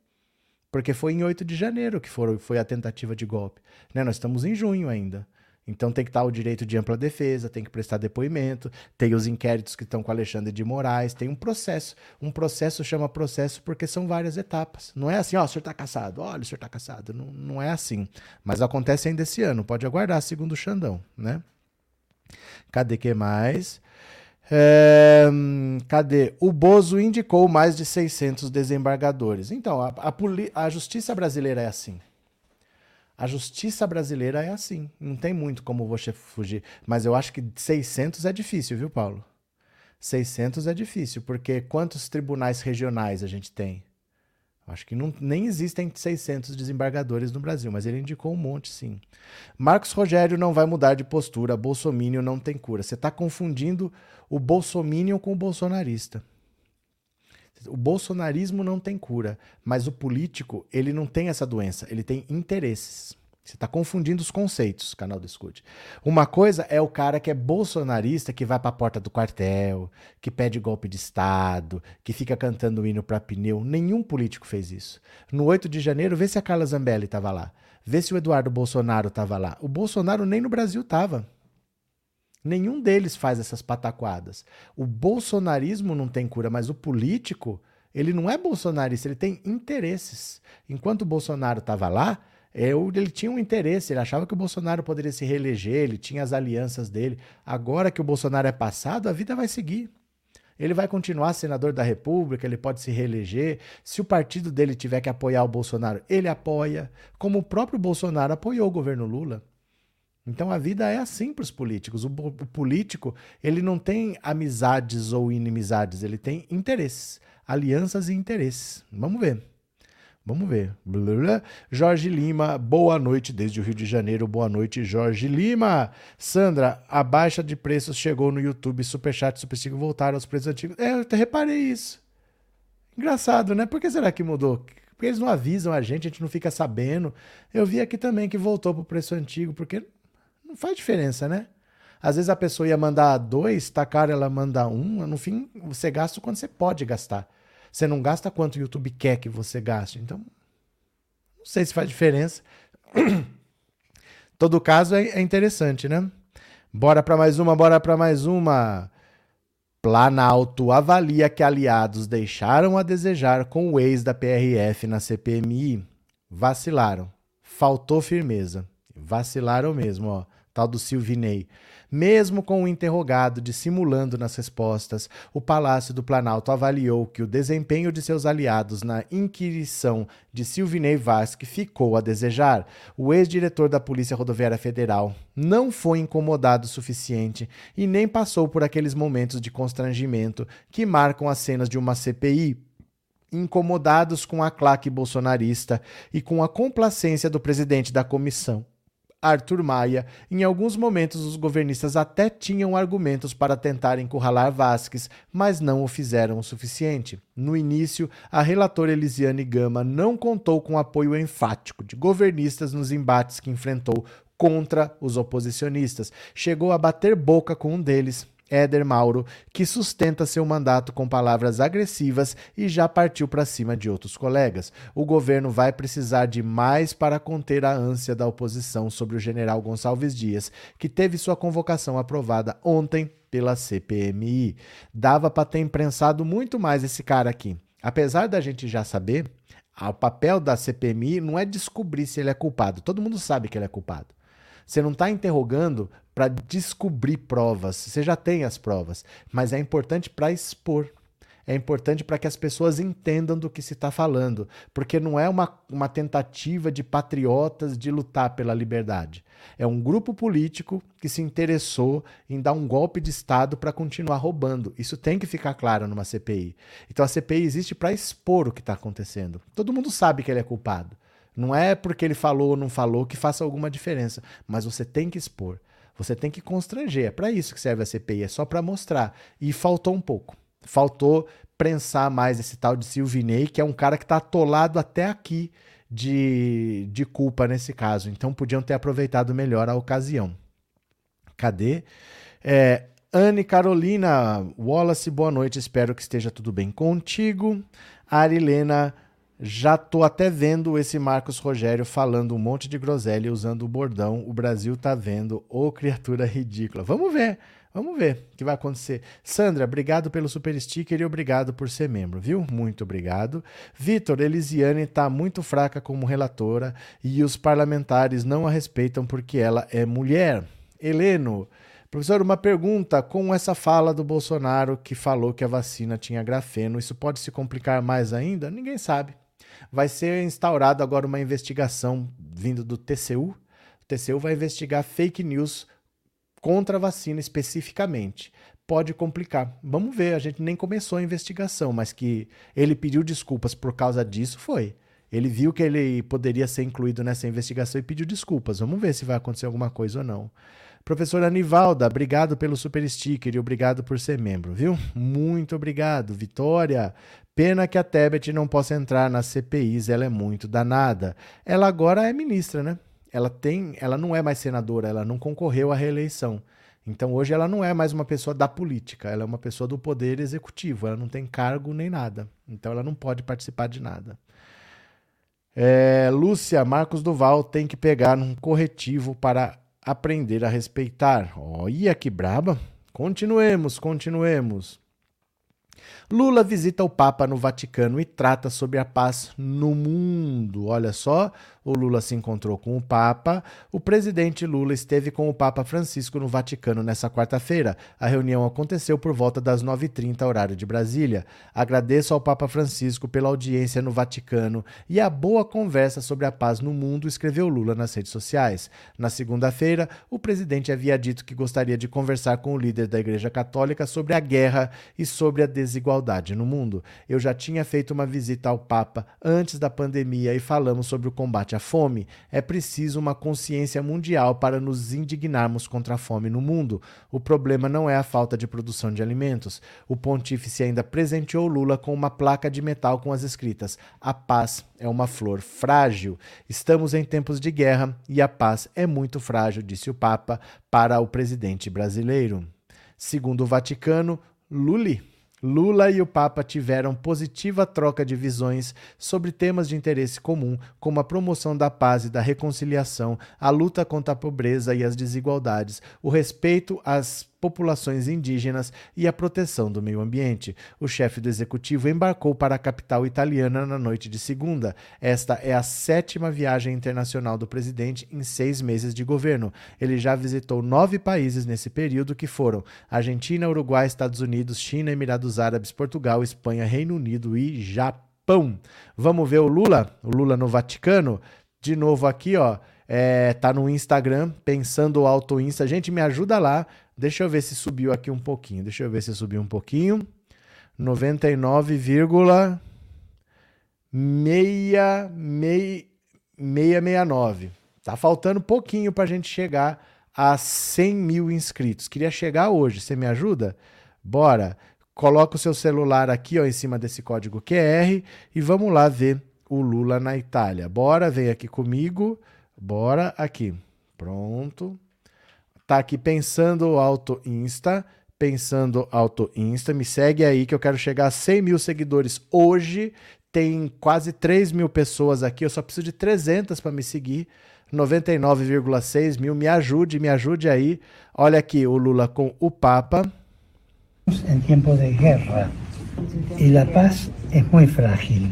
Porque foi em 8 de janeiro que foi a tentativa de golpe. Né? Nós estamos em junho ainda. Então tem que estar o direito de ampla defesa, tem que prestar depoimento, tem os inquéritos que estão com Alexandre de Moraes, tem um processo. Um processo chama processo porque são várias etapas. Não é assim, ó, o senhor está caçado, olha, o senhor está caçado. Não, não é assim. Mas acontece ainda esse ano, pode aguardar, segundo o Xandão, né? Cadê que mais? É, cadê? O Bozo indicou mais de 600 desembargadores. Então, a, a, a justiça brasileira é assim. A justiça brasileira é assim. Não tem muito como você fugir. Mas eu acho que 600 é difícil, viu, Paulo? 600 é difícil, porque quantos tribunais regionais a gente tem? Acho que não, nem existem 600 desembargadores no Brasil, mas ele indicou um monte, sim. Marcos Rogério não vai mudar de postura. Bolsomínio não tem cura. Você está confundindo o bolsomínio com o bolsonarista. O bolsonarismo não tem cura, mas o político, ele não tem essa doença, ele tem interesses. Você está confundindo os conceitos, canal do Escute. Uma coisa é o cara que é bolsonarista, que vai para a porta do quartel, que pede golpe de Estado, que fica cantando hino para pneu. Nenhum político fez isso. No 8 de janeiro, vê se a Carla Zambelli estava lá. Vê se o Eduardo Bolsonaro estava lá. O Bolsonaro nem no Brasil estava. Nenhum deles faz essas pataquadas. O bolsonarismo não tem cura, mas o político, ele não é bolsonarista, ele tem interesses. Enquanto o Bolsonaro estava lá, ele tinha um interesse, ele achava que o Bolsonaro poderia se reeleger, ele tinha as alianças dele. Agora que o Bolsonaro é passado, a vida vai seguir. Ele vai continuar senador da República, ele pode se reeleger. Se o partido dele tiver que apoiar o Bolsonaro, ele apoia, como o próprio Bolsonaro apoiou o governo Lula. Então a vida é assim para os políticos. O, o, político ele não tem amizades ou inimizades, ele tem interesses, alianças e interesses. Vamos ver. Vamos ver. Jorge Lima, boa noite desde o Rio de Janeiro. Boa noite, Jorge Lima. Sandra, a baixa de preços chegou no YouTube. Superchat e Superstick voltaram aos preços antigos. É, eu até reparei isso. Engraçado, né? Por que será que mudou? Porque eles não avisam a gente, a gente não fica sabendo. Eu vi aqui também que voltou pro preço antigo, porque faz diferença, né? Às vezes a pessoa ia mandar dois, tá caro, ela manda um. No fim, você gasta quando você pode gastar. Você não gasta quanto o YouTube quer que você gaste. Então, não sei se faz diferença. Todo caso é, é interessante, né? Bora para mais uma, bora para mais uma. Planalto avalia que aliados deixaram a desejar com o ex da PRF na CPMI. Vacilaram. Faltou firmeza. Vacilaram mesmo, ó. Tal do Silvinei. Mesmo com o interrogado dissimulando nas respostas, o Palácio do Planalto avaliou que o desempenho de seus aliados na inquirição de Silvinei Vasque ficou a desejar. O ex-diretor da Polícia Rodoviária Federal não foi incomodado o suficiente e nem passou por aqueles momentos de constrangimento que marcam as cenas de uma CPI incomodados com a claque bolsonarista e com a complacência do presidente da comissão. Arthur Maia, em alguns momentos os governistas até tinham argumentos para tentar encurralar Vasques, mas não o fizeram o suficiente. No início, a relatora Elisiane Gama não contou com apoio enfático de governistas nos embates que enfrentou contra os oposicionistas. Chegou a bater boca com um deles, Éder Mauro, que sustenta seu mandato com palavras agressivas e já partiu para cima de outros colegas. O governo vai precisar de mais para conter a ânsia da oposição sobre o general Gonçalves Dias, que teve sua convocação aprovada ontem pela CPMI. Dava para ter imprensado muito mais esse cara aqui. Apesar da gente já saber, o papel da CPMI não é descobrir se ele é culpado. Todo mundo sabe que ele é culpado. Você não está interrogando para descobrir provas. Você já tem as provas, mas é importante para expor. É importante para que as pessoas entendam do que se está falando, porque não é uma, uma tentativa de patriotas de lutar pela liberdade. É um grupo político que se interessou em dar um golpe de Estado para continuar roubando. Isso tem que ficar claro numa CPI. Então a CPI existe para expor o que está acontecendo. Todo mundo sabe que ele é culpado. Não é porque ele falou ou não falou que faça alguma diferença, mas você tem que expor. Você tem que constranger. É para isso que serve a CPI, é só para mostrar. E faltou um pouco. Faltou prensar mais esse tal de Silvinei, que é um cara que está atolado até aqui de, de culpa nesse caso. Então podiam ter aproveitado melhor a ocasião. Cadê? É, Anne Carolina Wallace, boa noite. Espero que esteja tudo bem contigo. Arilena já tô até vendo esse Marcos Rogério falando um monte de groselha usando o bordão. O Brasil tá vendo, ô criatura ridícula. Vamos ver, vamos ver o que vai acontecer. Sandra, obrigado pelo super sticker e obrigado por ser membro, viu? Muito obrigado. Vitor, Elisiane tá muito fraca como relatora e os parlamentares não a respeitam porque ela é mulher. Heleno, Professor, uma pergunta. Com essa fala do Bolsonaro que falou que a vacina tinha grafeno, isso pode se complicar mais ainda? Ninguém sabe vai ser instaurado agora uma investigação vindo do TCU. O TCU vai investigar fake news contra a vacina especificamente. Pode complicar. Vamos ver, a gente nem começou a investigação, mas que ele pediu desculpas por causa disso foi. Ele viu que ele poderia ser incluído nessa investigação e pediu desculpas. Vamos ver se vai acontecer alguma coisa ou não. Professora Anivalda, obrigado pelo super sticker e obrigado por ser membro, viu? Muito obrigado. Vitória, Pena que a Tebet não possa entrar nas CPIs, ela é muito danada. Ela agora é ministra, né? Ela tem, ela não é mais senadora, ela não concorreu à reeleição. Então hoje ela não é mais uma pessoa da política, ela é uma pessoa do poder executivo, ela não tem cargo nem nada. Então ela não pode participar de nada. É, Lúcia, Marcos Duval tem que pegar um corretivo para aprender a respeitar. Olha que braba. Continuemos, continuemos. Lula visita o Papa no Vaticano e trata sobre a paz no mundo. Olha só, o Lula se encontrou com o Papa. O presidente Lula esteve com o Papa Francisco no Vaticano nessa quarta-feira. A reunião aconteceu por volta das 9h30, horário de Brasília. Agradeço ao Papa Francisco pela audiência no Vaticano e a boa conversa sobre a paz no mundo, escreveu Lula nas redes sociais. Na segunda-feira, o presidente havia dito que gostaria de conversar com o líder da Igreja Católica sobre a guerra e sobre a desigualdade no mundo. Eu já tinha feito uma visita ao Papa antes da pandemia e falamos sobre o combate à fome, é preciso uma consciência mundial para nos indignarmos contra a fome no mundo. O problema não é a falta de produção de alimentos. O pontífice ainda presenteou Lula com uma placa de metal com as escritas: A paz é uma flor frágil. Estamos em tempos de guerra e a paz é muito frágil, disse o Papa para o presidente brasileiro. Segundo o Vaticano, Lully Lula e o Papa tiveram positiva troca de visões sobre temas de interesse comum, como a promoção da paz e da reconciliação, a luta contra a pobreza e as desigualdades, o respeito às populações indígenas e a proteção do meio ambiente. O chefe do executivo embarcou para a capital italiana na noite de segunda. Esta é a sétima viagem internacional do presidente em seis meses de governo. Ele já visitou nove países nesse período, que foram Argentina, Uruguai, Estados Unidos, China, Emirados Árabes, Portugal, Espanha, Reino Unido e Japão. Vamos ver o Lula? O Lula no Vaticano? De novo aqui, ó. É, tá no Instagram, pensando alto Insta. Gente, me ajuda lá Deixa eu ver se subiu aqui um pouquinho. Deixa eu ver se subiu um pouquinho. 99,669. Tá faltando pouquinho para a gente chegar a 100 mil inscritos. Queria chegar hoje. Você me ajuda? Bora. Coloca o seu celular aqui ó, em cima desse código QR e vamos lá ver o Lula na Itália. Bora, vem aqui comigo. Bora aqui. Pronto. Tá aqui pensando Auto Insta, pensando Auto Insta. Me segue aí que eu quero chegar a 100 mil seguidores hoje. Tem quase 3 mil pessoas aqui. Eu só preciso de 300 para me seguir. 99,6 mil. Me ajude, me ajude aí. Olha aqui o Lula com o Papa. Em tempo de guerra y la paz es muy frágil.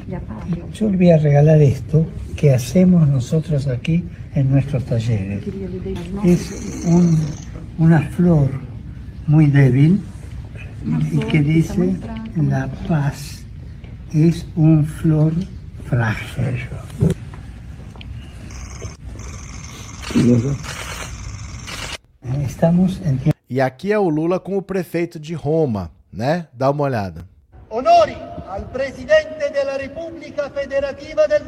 Yo le voy a regalar esto que hacemos nosotros aquí en nuestros talleres. Es un, una flor muy débil y que dice la paz es un flor frágil. Estamos en E aqui é o Lula com o prefeito de Roma, né? Dá uma olhada. Onori al presidente della Repubblica Federativa del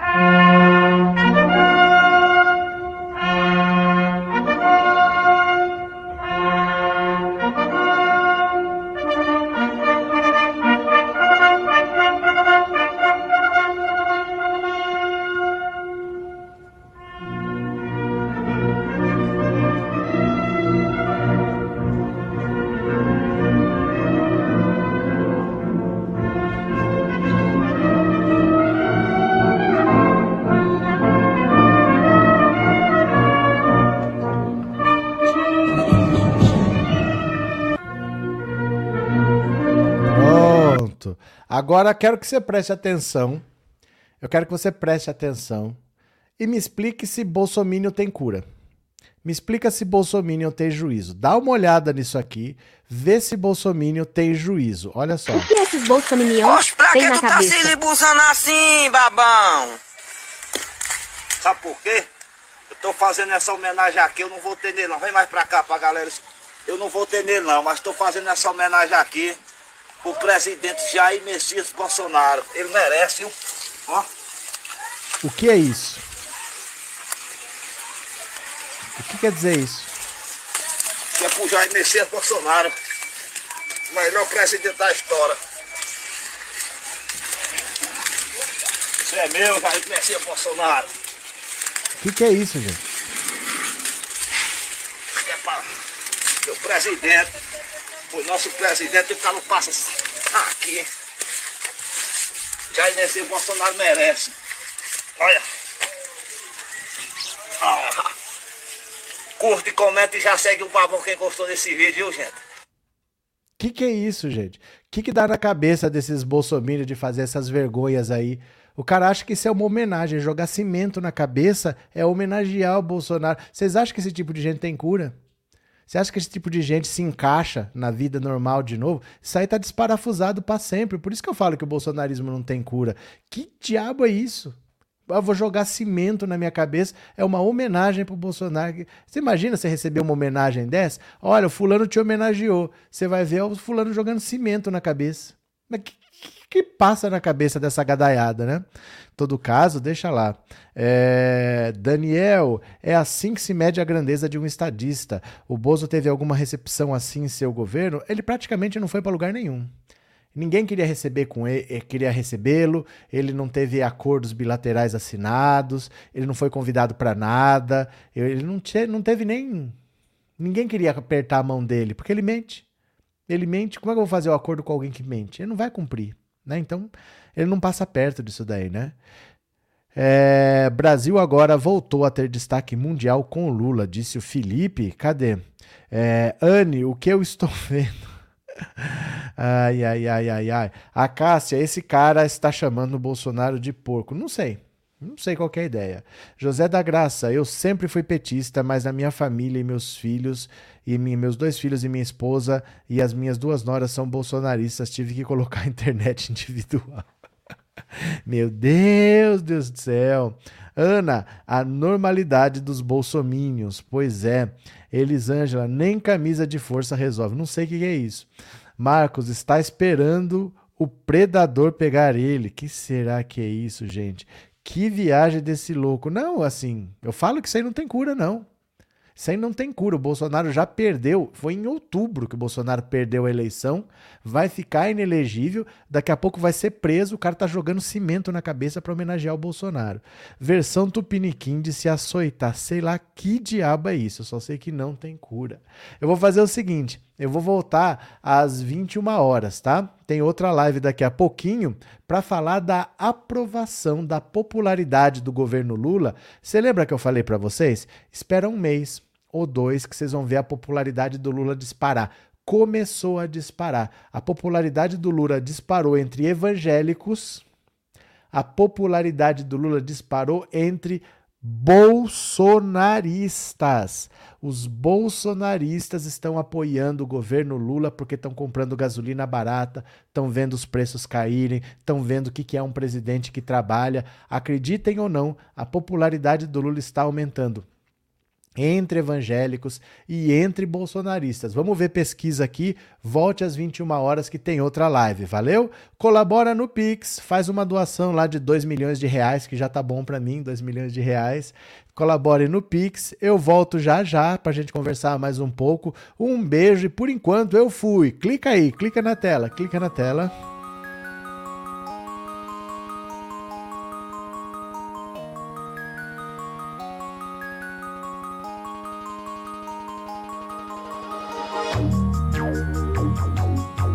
Brasile. Agora quero que você preste atenção. Eu quero que você preste atenção e me explique se Bolsonaro tem cura. Me explica se Bolsonaro tem juízo. Dá uma olhada nisso aqui, vê se Bolsonaro tem juízo. Olha só. O que esses bolsominions têm na tá cabeça? Tá se libuzando assim, babão? Sabe por quê? Eu tô fazendo essa homenagem aqui, eu não vou ter nele não. Vem mais pra cá pra galera. Eu não vou ter nele não, mas tô fazendo essa homenagem aqui o presidente Jair Messias Bolsonaro. Ele merece, viu? Ó. O que é isso? O que quer dizer isso? Que é pro Jair Messias Bolsonaro. O melhor presidente da história. Isso é meu, Jair Messias Bolsonaro. O que, que é isso, gente? É para o presidente o nosso presidente, o cara passa aqui. Jair Messias Bolsonaro merece. Olha. Ah. Curte, comenta e já segue o babão quem gostou desse vídeo, viu, gente? Que que é isso, gente? que, que dá na cabeça desses bolsominions de fazer essas vergonhas aí? O cara acha que isso é uma homenagem. Jogar cimento na cabeça é homenagear o Bolsonaro. Vocês acham que esse tipo de gente tem cura? Você acha que esse tipo de gente se encaixa na vida normal de novo? Isso aí tá desparafusado para sempre. Por isso que eu falo que o bolsonarismo não tem cura. Que diabo é isso? Eu vou jogar cimento na minha cabeça. É uma homenagem pro Bolsonaro. Você imagina você receber uma homenagem dessa? Olha, o fulano te homenageou. Você vai ver o fulano jogando cimento na cabeça. Mas que, que passa na cabeça dessa gadaiada, né? Todo caso, deixa lá. É, Daniel, é assim que se mede a grandeza de um estadista. O Bozo teve alguma recepção assim em seu governo? Ele praticamente não foi para lugar nenhum. Ninguém queria receber com ele, eh, queria recebê-lo. Ele não teve acordos bilaterais assinados. Ele não foi convidado para nada. Ele não, te, não teve nem. Ninguém queria apertar a mão dele, porque ele mente. Ele mente. Como é que eu vou fazer o um acordo com alguém que mente? Ele não vai cumprir, né? Então ele não passa perto disso daí, né? É, Brasil agora voltou a ter destaque mundial com Lula, disse o Felipe. Cadê? É, Anne, o que eu estou vendo? Ai, ai, ai, ai, ai. A Cássia, esse cara está chamando o Bolsonaro de porco. Não sei. Não sei qual é a ideia. José da Graça, eu sempre fui petista, mas na minha família e meus filhos, e meus dois filhos e minha esposa e as minhas duas noras são bolsonaristas, tive que colocar a internet individual. Meu Deus, Deus do céu. Ana, a normalidade dos bolsomínios. Pois é. Elisângela, nem camisa de força resolve. Não sei o que é isso. Marcos, está esperando o predador pegar ele. Que será que é isso, gente? Que viagem desse louco. Não, assim, eu falo que isso aí não tem cura, não. Isso aí não tem cura. O Bolsonaro já perdeu. Foi em outubro que o Bolsonaro perdeu a eleição. Vai ficar inelegível. Daqui a pouco vai ser preso. O cara tá jogando cimento na cabeça para homenagear o Bolsonaro. Versão Tupiniquim de se açoitar. Sei lá que diabo é isso. Eu só sei que não tem cura. Eu vou fazer o seguinte. Eu vou voltar às 21 horas, tá? Tem outra live daqui a pouquinho para falar da aprovação da popularidade do governo Lula. Você lembra que eu falei para vocês? Espera um mês ou dois que vocês vão ver a popularidade do Lula disparar. Começou a disparar. A popularidade do Lula disparou entre evangélicos. A popularidade do Lula disparou entre bolsonaristas. Os bolsonaristas estão apoiando o governo Lula porque estão comprando gasolina barata, estão vendo os preços caírem, estão vendo o que é um presidente que trabalha. Acreditem ou não, a popularidade do Lula está aumentando entre evangélicos e entre bolsonaristas. Vamos ver pesquisa aqui. Volte às 21 horas que tem outra live. Valeu? Colabora no Pix, faz uma doação lá de 2 milhões de reais, que já tá bom para mim, 2 milhões de reais. Colabore no Pix. Eu volto já já pra gente conversar mais um pouco. Um beijo e por enquanto eu fui. Clica aí, clica na tela, clica na tela.